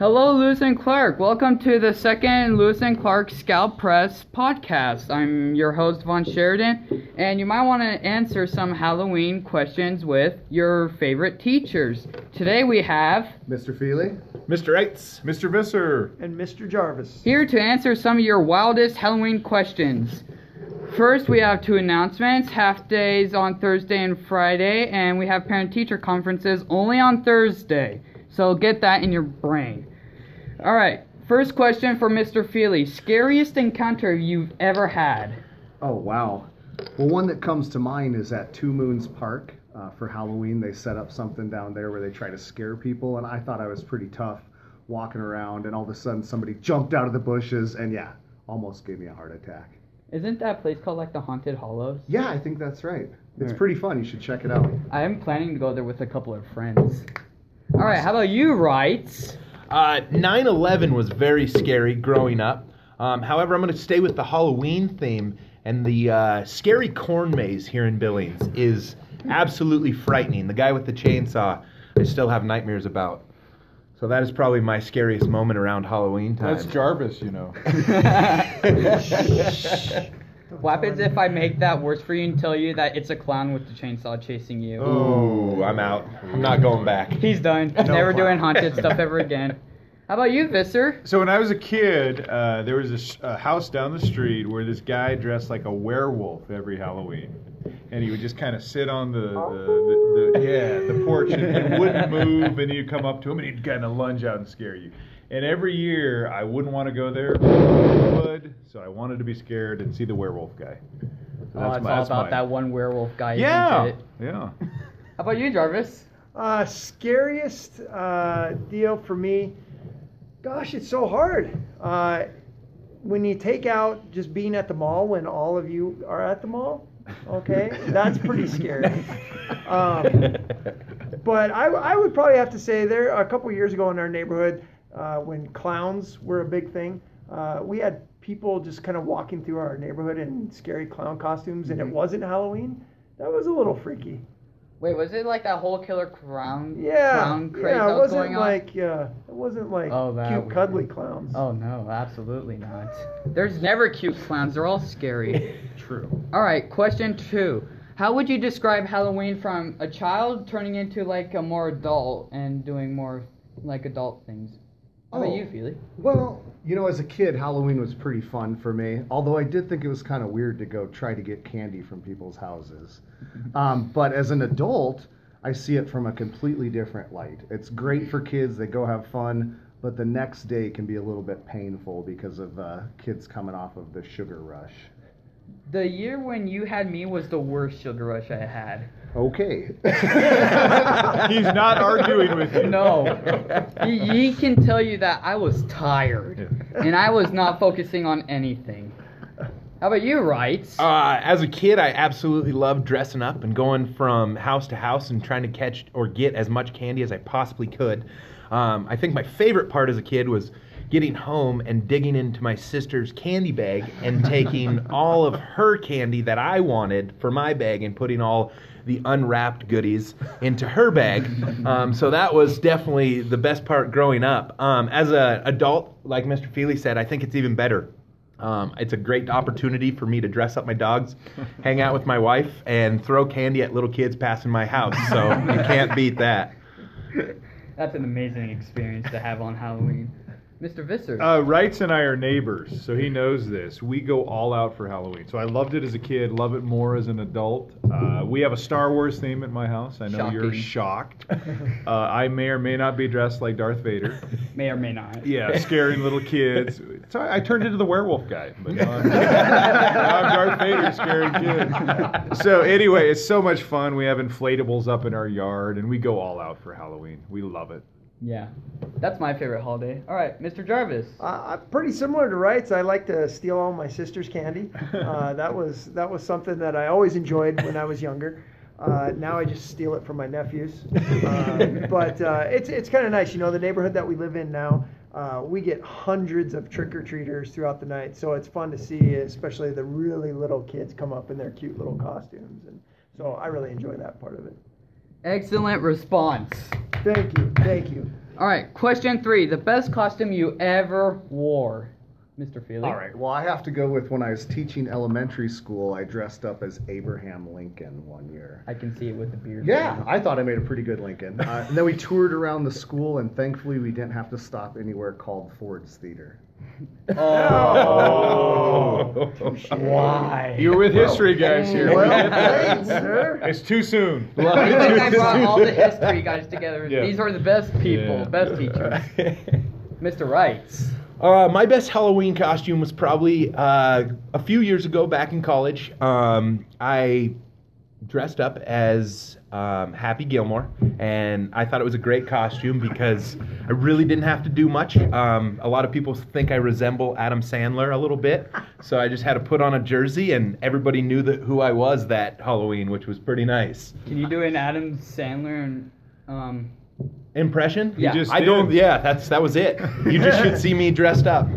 Hello, Lewis and Clark. Welcome to the second Lewis and Clark Scout Press podcast. I'm your host, Vaughn Sheridan, and you might want to answer some Halloween questions with your favorite teachers. Today we have Mr. Feely? Mr. Eitz. Mr. Visser. and Mr. Jarvis. here to answer some of your wildest Halloween questions. First, we have two announcements half days on Thursday and Friday, and we have parent teacher conferences only on Thursday. So get that in your brain. All right. First question for Mr. Feely. Scariest encounter you've ever had? Oh, wow. Well, one that comes to mind is at Two Moons Park. Uh, for Halloween, they set up something down there where they try to scare people, and I thought I was pretty tough walking around, and all of a sudden somebody jumped out of the bushes, and yeah, almost gave me a heart attack. Isn't that place called like the Haunted Hollows? Yeah, I think that's right. It's right. pretty fun. You should check it out. I am planning to go there with a couple of friends. All right, how about you, Wright? Uh, 9 11 was very scary growing up. Um, however, I'm going to stay with the Halloween theme, and the uh, scary corn maze here in Billings is absolutely frightening. The guy with the chainsaw, I still have nightmares about. So that is probably my scariest moment around Halloween time. That's Jarvis, you know. What happens if I make that worse for you and tell you that it's a clown with the chainsaw chasing you? Ooh, I'm out. I'm not going back. He's done. Never doing haunted stuff ever again. How about you, Visser? So when I was a kid, uh, there was a, sh- a house down the street where this guy dressed like a werewolf every Halloween, and he would just kind of sit on the, the, the, the yeah the porch and, and wouldn't move, and you'd come up to him and he'd kind of lunge out and scare you. And every year I wouldn't want to go there, but would, so I wanted to be scared and see the werewolf guy. So oh, it's my- all about mine. that one werewolf guy. Yeah, yeah. How about you, Jarvis? Uh, scariest uh, deal for me. Gosh, it's so hard. Uh, when you take out just being at the mall when all of you are at the mall, okay, that's pretty scary. Um, but I, I would probably have to say there a couple years ago in our neighborhood uh, when clowns were a big thing, uh, we had people just kind of walking through our neighborhood in scary clown costumes, and it wasn't Halloween. That was a little freaky. Wait, was it like that whole killer clown? Yeah, clown craze yeah, it was wasn't going on? like uh, it wasn't like Oh, that cute was- cuddly clowns. Oh no, absolutely not. There's never cute clowns. They're all scary. True. All right, question two. How would you describe Halloween from a child turning into like a more adult and doing more like adult things? How about Oh. you, Feely? Well, you know, as a kid, Halloween was pretty fun for me. Although I did think it was kind of weird to go try to get candy from people's houses. Um, but as an adult, I see it from a completely different light. It's great for kids; they go have fun. But the next day can be a little bit painful because of uh, kids coming off of the sugar rush. The year when you had me was the worst sugar rush I had. Okay. He's not arguing with you. No. he, he can tell you that I was tired and I was not focusing on anything. How about you, Wrights? Uh, as a kid, I absolutely loved dressing up and going from house to house and trying to catch or get as much candy as I possibly could. Um, I think my favorite part as a kid was getting home and digging into my sister's candy bag and taking all of her candy that I wanted for my bag and putting all the unwrapped goodies into her bag. Um, so that was definitely the best part growing up. Um, as an adult, like Mr. Feely said, I think it's even better. Um, it's a great opportunity for me to dress up my dogs, hang out with my wife, and throw candy at little kids passing my house. So you can't beat that. That's an amazing experience to have on Halloween. Mr. Visser. Uh, Wrights and I are neighbors, so he knows this. We go all out for Halloween. So I loved it as a kid, love it more as an adult. Uh, we have a Star Wars theme at my house. I know you're shocked. Uh, I may or may not be dressed like Darth Vader. May or may not. Yeah, scaring little kids. So I, I turned into the werewolf guy, but now I'm, now I'm Darth Vader scaring kids. So anyway, it's so much fun. We have inflatables up in our yard, and we go all out for Halloween. We love it. Yeah. That's my favorite holiday. All right, Mr. Jarvis. Uh, pretty similar to Wrights. I like to steal all my sister's candy. Uh, that was that was something that I always enjoyed when I was younger. Uh, now I just steal it from my nephews. Uh, but uh, it's it's kind of nice, you know, the neighborhood that we live in now. Uh, we get hundreds of trick or treaters throughout the night, so it's fun to see, especially the really little kids come up in their cute little costumes, and so I really enjoy that part of it. Excellent response. Thank you, thank you. All right, question three: the best costume you ever wore, Mr. Feely. All right. Well, I have to go with when I was teaching elementary school. I dressed up as Abraham Lincoln one year. I can see it with the beard. Yeah, I thought I made a pretty good Lincoln. Uh, and then we toured around the school, and thankfully we didn't have to stop anywhere called Ford's Theater. Oh. Why? You're with history guys here. Well played, sir. It's too soon. I think I brought all the history guys together. Yeah. These are the best people, Yeah. best teachers. Mr. Wrights. Uh, my best Halloween costume was probably uh, a few years ago back in college. Um, I dressed up as um, Happy Gilmore, and I thought it was a great costume because I really didn't have to do much. Um, a lot of people think I resemble Adam Sandler a little bit, so I just had to put on a jersey, and everybody knew that who I was that Halloween, which was pretty nice. Can you do an Adam Sandler and um, Impression? You just I don't. Yeah, that's that was it. You just should see me dressed up.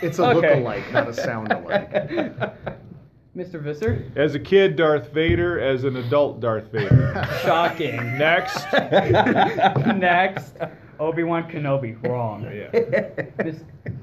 It's a Okay. look-alike, not a sound-alike. Mr. Visser? As a kid, Darth Vader. As an adult, Darth Vader. Shocking. Next. Next, Obi Wan Kenobi. Wrong. Yeah.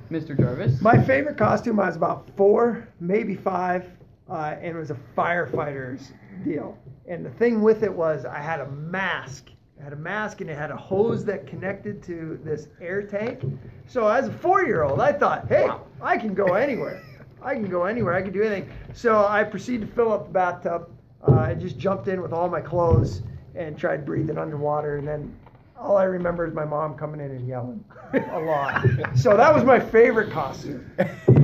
Mr. Jarvis? My favorite costume, I was about four, maybe five, uh, and it was a firefighter's deal. And the thing with it was I had a mask. I had a mask and it had a hose that connected to this air tank. So as a four-year-old, I thought, hey, I can go anywhere. I can go anywhere. I can do anything. So I proceeded to fill up the bathtub. Uh, I just jumped in with all my clothes and tried breathing underwater. And then all I remember is my mom coming in and yelling a lot. So that was my favorite costume.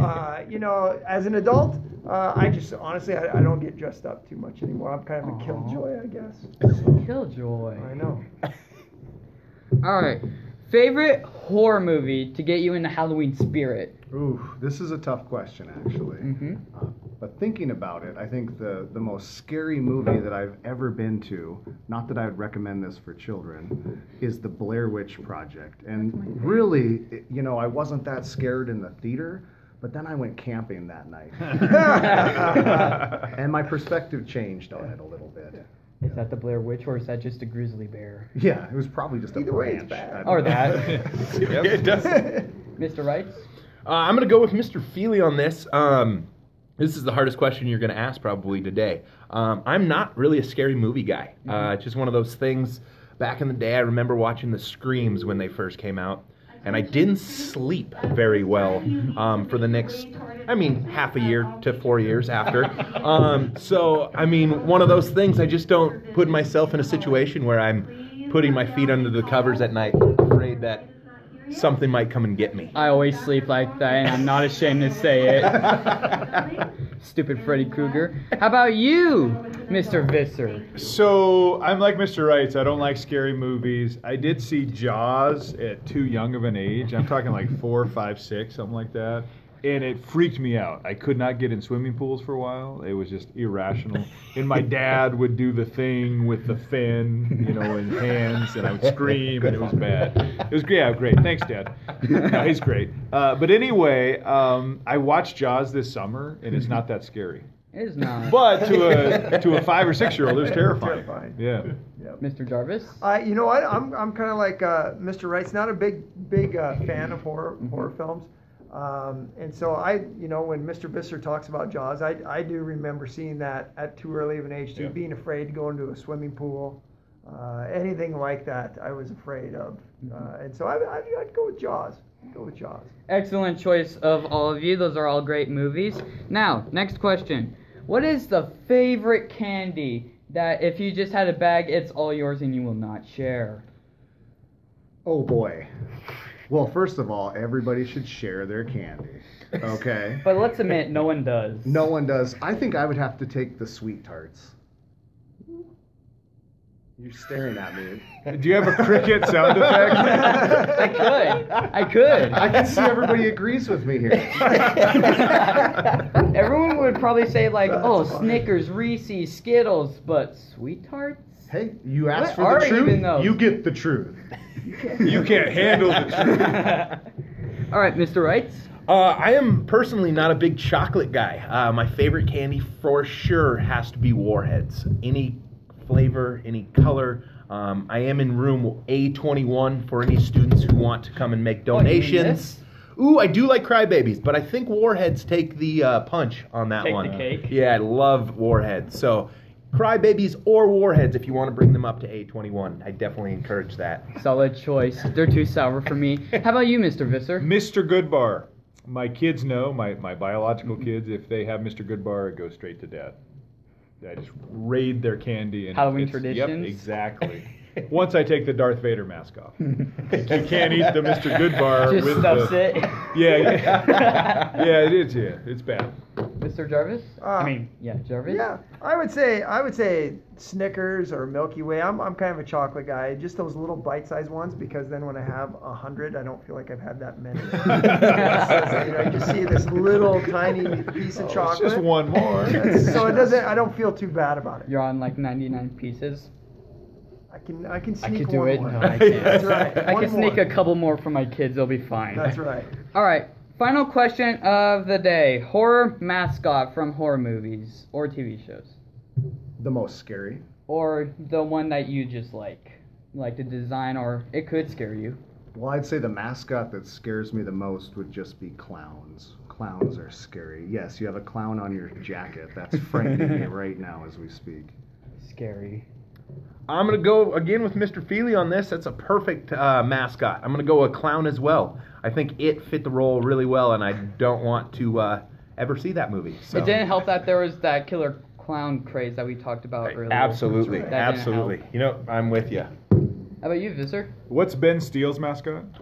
Uh, you know, as an adult, uh, I just honestly I, I don't get dressed up too much anymore. I'm kind of a Aw. killjoy, I guess. Killjoy. I know. All right. Favorite horror movie to get you in the Halloween spirit? Ooh, this is a tough question, actually. Mm-hmm. Uh, but thinking about it, I think the, the most scary movie that I've ever been to, not that I would recommend this for children, is the Blair Witch Project. And really, it- you know, I wasn't that scared in the theater, but then I went camping that night. and my perspective changed on it a little bit. Is that the Blair Witch or is that just a grizzly bear? Yeah, it was probably just a Either way, it's branch. bad. Or know. that. it does. Mr. Wrights? Uh, I'm going to go with Mr. Feely on this. Um, this is the hardest question you're going to ask probably today. Um, I'm not really a scary movie guy. Uh, it's just one of those things. Back in the day, I remember watching the Screams when they first came out, and I didn't sleep very well um, for the next, I mean, half a year to four years after. Um, so, I mean, one of those things. I just don't put myself in a situation where I'm putting my feet under the covers at night, afraid that something might come and get me. I always sleep like that, and I'm not ashamed to say it. Stupid Freddy Krueger. How about you, Mr. Visser? So I'm like Mr. Wrights. I don't like scary movies. I did see Jaws at too young of an age. I'm talking like four, five, six, something like that. And it freaked me out. I could not get in swimming pools for a while. It was just irrational. And my dad would do the thing with the fin, you know, in hands, and I would scream, and it was bad. It was great. Yeah, great. Thanks, Dad. No, he's great. Uh, but anyway, um, I watched Jaws this summer, and it's not that scary. It is not. But to a to a five or six year old, it was terrifying. Terrifying. Yeah. Mr. Jarvis? Uh, you know what? I'm, I'm kind of like uh, Mr. Wright's not a big big uh, fan of horror horror films, um, and so I you know when Mr. Visser talks about Jaws, I, I do remember seeing that at too early of an age too, Yeah. being afraid to go into a swimming pool, uh, anything like that. I was afraid of, uh, and so I, I, I'd go with Jaws. I'd go with Jaws. Excellent choice of all of you. Those are all great movies. Now, next question. What is the favorite candy that if you just had a bag, it's all yours and you will not share? Oh boy. Well, first of all, everybody should share their candy. Okay. But let's admit, no one does. No one does. I think I would have to take the sweet tarts. You're staring at me. Do you have a cricket sound effect? I could. I could. I can see everybody agrees with me here. Everyone would probably say like, That's "Oh, funny. Snickers, Reese's, Skittles," but sweet tarts. Hey, you asked What for the truth. You get the truth. you can't handle the truth. All right, Mr. Wrights. Uh, I am personally not a big chocolate guy. Uh, my favorite candy for sure has to be Warheads. Any flavor, any color. Um, I am in room A21 for any students who want to come and make Oh, donations. Ooh, I do like crybabies, but I think warheads take the uh, punch on that Take the one. cake? Yeah, I love warheads. So, crybabies or warheads, if you want to bring them up to A21, I definitely encourage that. Solid choice. They're too sour for me. How about you, Mr. Visser? Mr. Goodbar. My kids know, my, my biological kids, if they have Mr. Goodbar, it goes straight to death. I just raid their candy and Halloween it's- traditions? Yep, exactly. Once I take the Darth Vader mask off, you can't eat the Mr. Goodbar Just with stuffs the. it. Yeah, yeah, yeah. It is. Yeah, it's bad. Mr. Jarvis? Uh, I mean, yeah, Jarvis. Yeah, I would say I would say Snickers or Milky Way. I'm, I'm kind of a chocolate guy. Just those little bite-sized ones because then when I have a hundred, I don't feel like I've had that many. you know, you just see this little tiny piece of Oh, it's chocolate. just one more. So it doesn't. I don't feel too bad about it. You're on like 99 pieces. I can I can I sneak could do one it. more. No, I can't. That's right. I One can sneak a couple more for my kids. They'll be fine. That's right. All right. Final question of the day: horror mascot from horror movies or TV shows, The most scary. or the one that you just like, like the design, or it could scare you. Well, I'd say the mascot that scares me the most would just be clowns. Clowns are scary. Yes, you have a clown on your jacket. That's frightening me right now as we speak. Scary. I'm gonna go again with Mr. Feely on this. That's a perfect uh, mascot. I'm gonna go a clown as well. I think it fit the role really well, and I don't want to uh, ever see that movie. So. It didn't help that there was that killer clown craze that we talked about earlier. Absolutely, That didn't absolutely. You know, I'm with you. How about you, Visser? What's Ben Steele's mascot?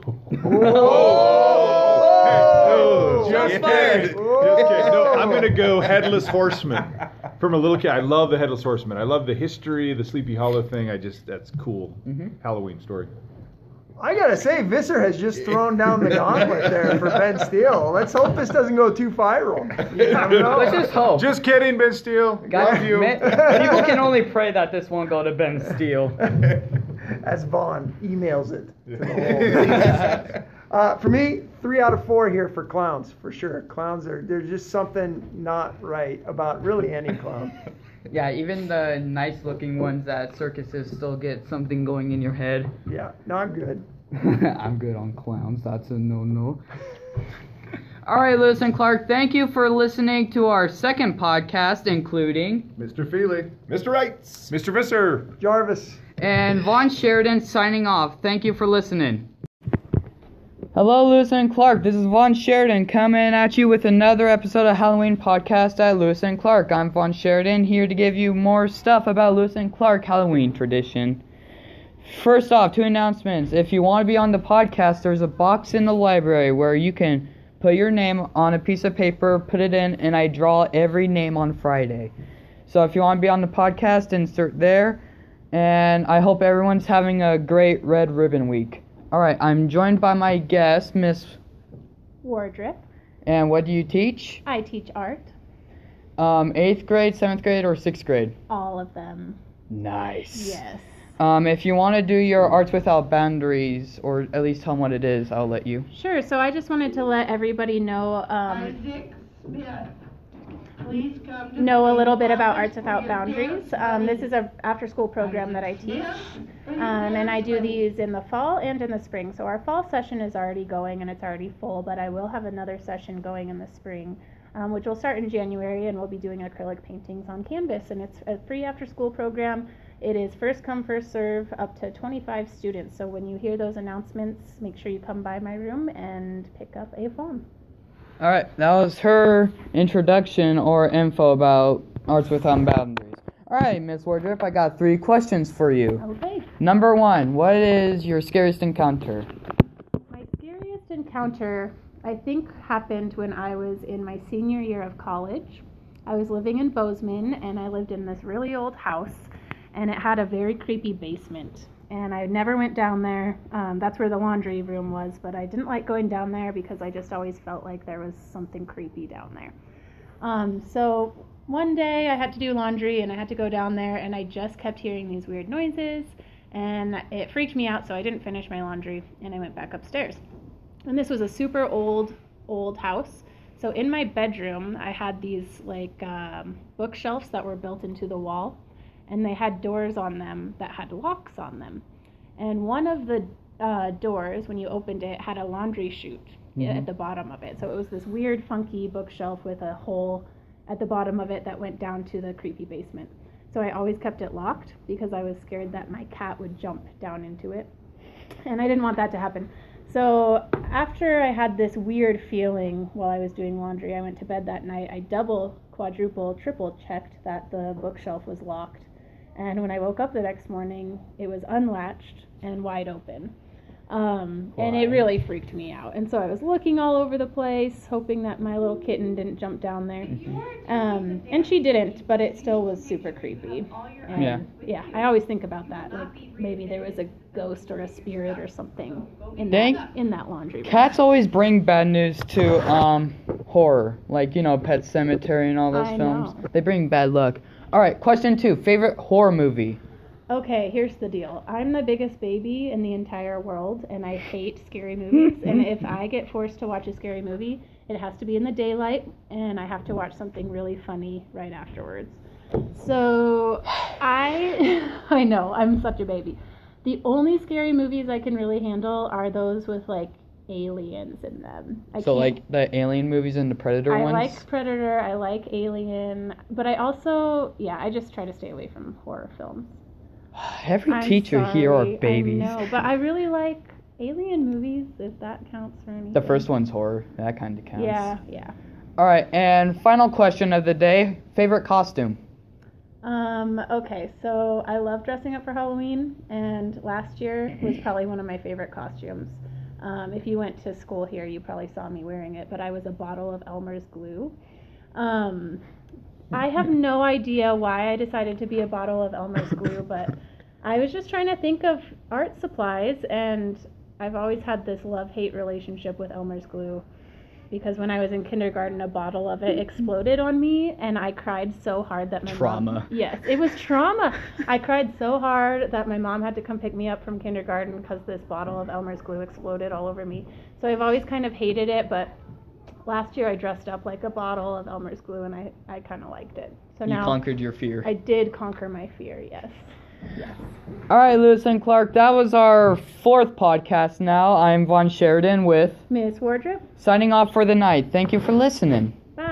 Oh! just Shots kidding. Just kidding. No, I'm gonna go headless horseman. From a little kid, I love the headless horseman. I love the history, the Sleepy Hollow thing. I just that's cool. Mhm. Halloween story. I gotta say, Visser has just thrown down the gauntlet there for Ben Steele. Let's hope this doesn't go too viral. You never know. Let's just hope. Just kidding, Ben Steele. Guys, love you. ma- people can only pray that this won't go to Ben Steele. As Vaughn emails it. To the whole uh, for me, three out of four here for clowns, for sure. Clowns are there's just something not right about really any clown. Yeah, even the nice looking ones at circuses still get something going in your head. Yeah, no, I'm good. I'm good on clowns. That's a no no. All right, Lewis and Clark, thank you for listening to our second podcast, including Mr. Feely. Mr. Wrights. Mr. Visser. Jarvis. and Vaughn Sheridan signing off. Thank you for listening. Hello, Lewis and Clark. This is Vaughn Sheridan coming at you with another episode of Halloween podcast at Lewis and Clark. I'm Vaughn Sheridan here to give you more stuff about Lewis and Clark Halloween tradition. First off, two announcements. If you want to be on the podcast, there's a box in the library where you can put your name on a piece of paper, put it in, and I draw every name on Friday. So if you want to be on the podcast, insert there. And I hope everyone's having a great Red Ribbon Week. All right, I'm joined by my guest, Miss. Wardrip. And what do you teach? I teach art, Um, eighth grade, seventh grade, or sixth grade? all of them. Nice. Yes. Um, if you want to do your Arts Without Boundaries, or at least tell them what it is, I'll let you. Sure. So I just wanted to let everybody know um, Isaac Smith. Please know a little bit about Arts Without Boundaries. Um, this is a after-school program that I teach, um, and I do these in the fall and in the spring. So our fall session is already going and it's already full, but I will have another session going in the spring. Um, which will start in January, and we'll be doing acrylic paintings on canvas. And it's a free after school program. It is first come, first serve, up to 25 students. So when you hear those announcements, make sure you come by my room and pick up a form. All right, that was her introduction or info about Arts Without Boundaries. All right, Miss Wardrip, I got three questions for you. Okay. Number one, what is your scariest encounter? My scariest encounter, I think, happened when I was in my senior year of college. I was living in Bozeman and I lived in this really old house and it had a very creepy basement. And I never went down there. Um, that's where the laundry room was, but I didn't like going down there because I just always felt like there was something creepy down there. Um, so one day I had to do laundry and I had to go down there and I just kept hearing these weird noises and it freaked me out so I didn't finish my laundry and I went back upstairs. And this was a super old, old house. So in my bedroom, I had these like um, bookshelves that were built into the wall. And they had doors on them that had locks on them. And one of the uh, doors, when you opened it, had a laundry chute at the bottom of it. So it was this weird, funky bookshelf with a hole at the bottom of it that went down to the creepy basement. So I always kept it locked because I was scared that my cat would jump down into it. And I didn't want that to happen. So after I had this weird feeling while I was doing laundry, I went to bed that night. I double, quadruple, triple checked that the bookshelf was locked. And when I woke up the next morning, it was unlatched and wide open. Um, and it really freaked me out. And so I was looking all over the place, hoping that my little kitten didn't jump down there. Um, and she didn't, but it still was super creepy. And Yeah. yeah, I always think about that. Like maybe there was a ghost or a spirit or something in Dang. that in that laundry. room. Cats always bring bad news to um horror, like you know Pet Sematary and all those I films. know. They bring bad luck. All right, question two: favorite horror movie? Okay, here's the deal. I'm the biggest baby in the entire world, and I hate scary movies. and if I get forced to watch a scary movie, it has to be in the daylight, and I have to watch something really funny right afterwards. So I, I know I'm such a baby. The only scary movies I can really handle are those with like aliens in them. I so like the Alien movies and the Predator I ones. I like Predator, I like Alien, but I also, yeah, I just try to stay away from horror films. Every I'm teacher here are sorry, babies. I know, but I really like alien movies, if that counts for anything. The first one's horror. That kind of counts. Yeah, yeah. All right, and final question of the day: favorite costume? Um, okay, so I love dressing up for Halloween, and last year was probably one of my favorite costumes. Um, if you went to school here, you probably saw me wearing it, but I was a bottle of Elmer's glue. Um, I have no idea why I decided to be a bottle of Elmer's glue, but I was just trying to think of art supplies, and I've always had this love hate relationship with Elmer's glue because when I was in kindergarten, a bottle of it mm-hmm. exploded on me, and I cried so hard that my Trauma. Mom, yes, it was trauma. I cried so hard that my mom had to come pick me up from kindergarten because this bottle of Elmer's glue exploded all over me. So I've always kind of hated it, but last year I dressed up like a bottle of Elmer's glue, and I I kind of liked it. So You now you conquered your fear. I did conquer my fear. Yes. All right, Lewis and Clark, that was our fourth podcast now. I'm Vaughn Sheridan with Miss Wardrip. signing off for the night. Thank you for listening.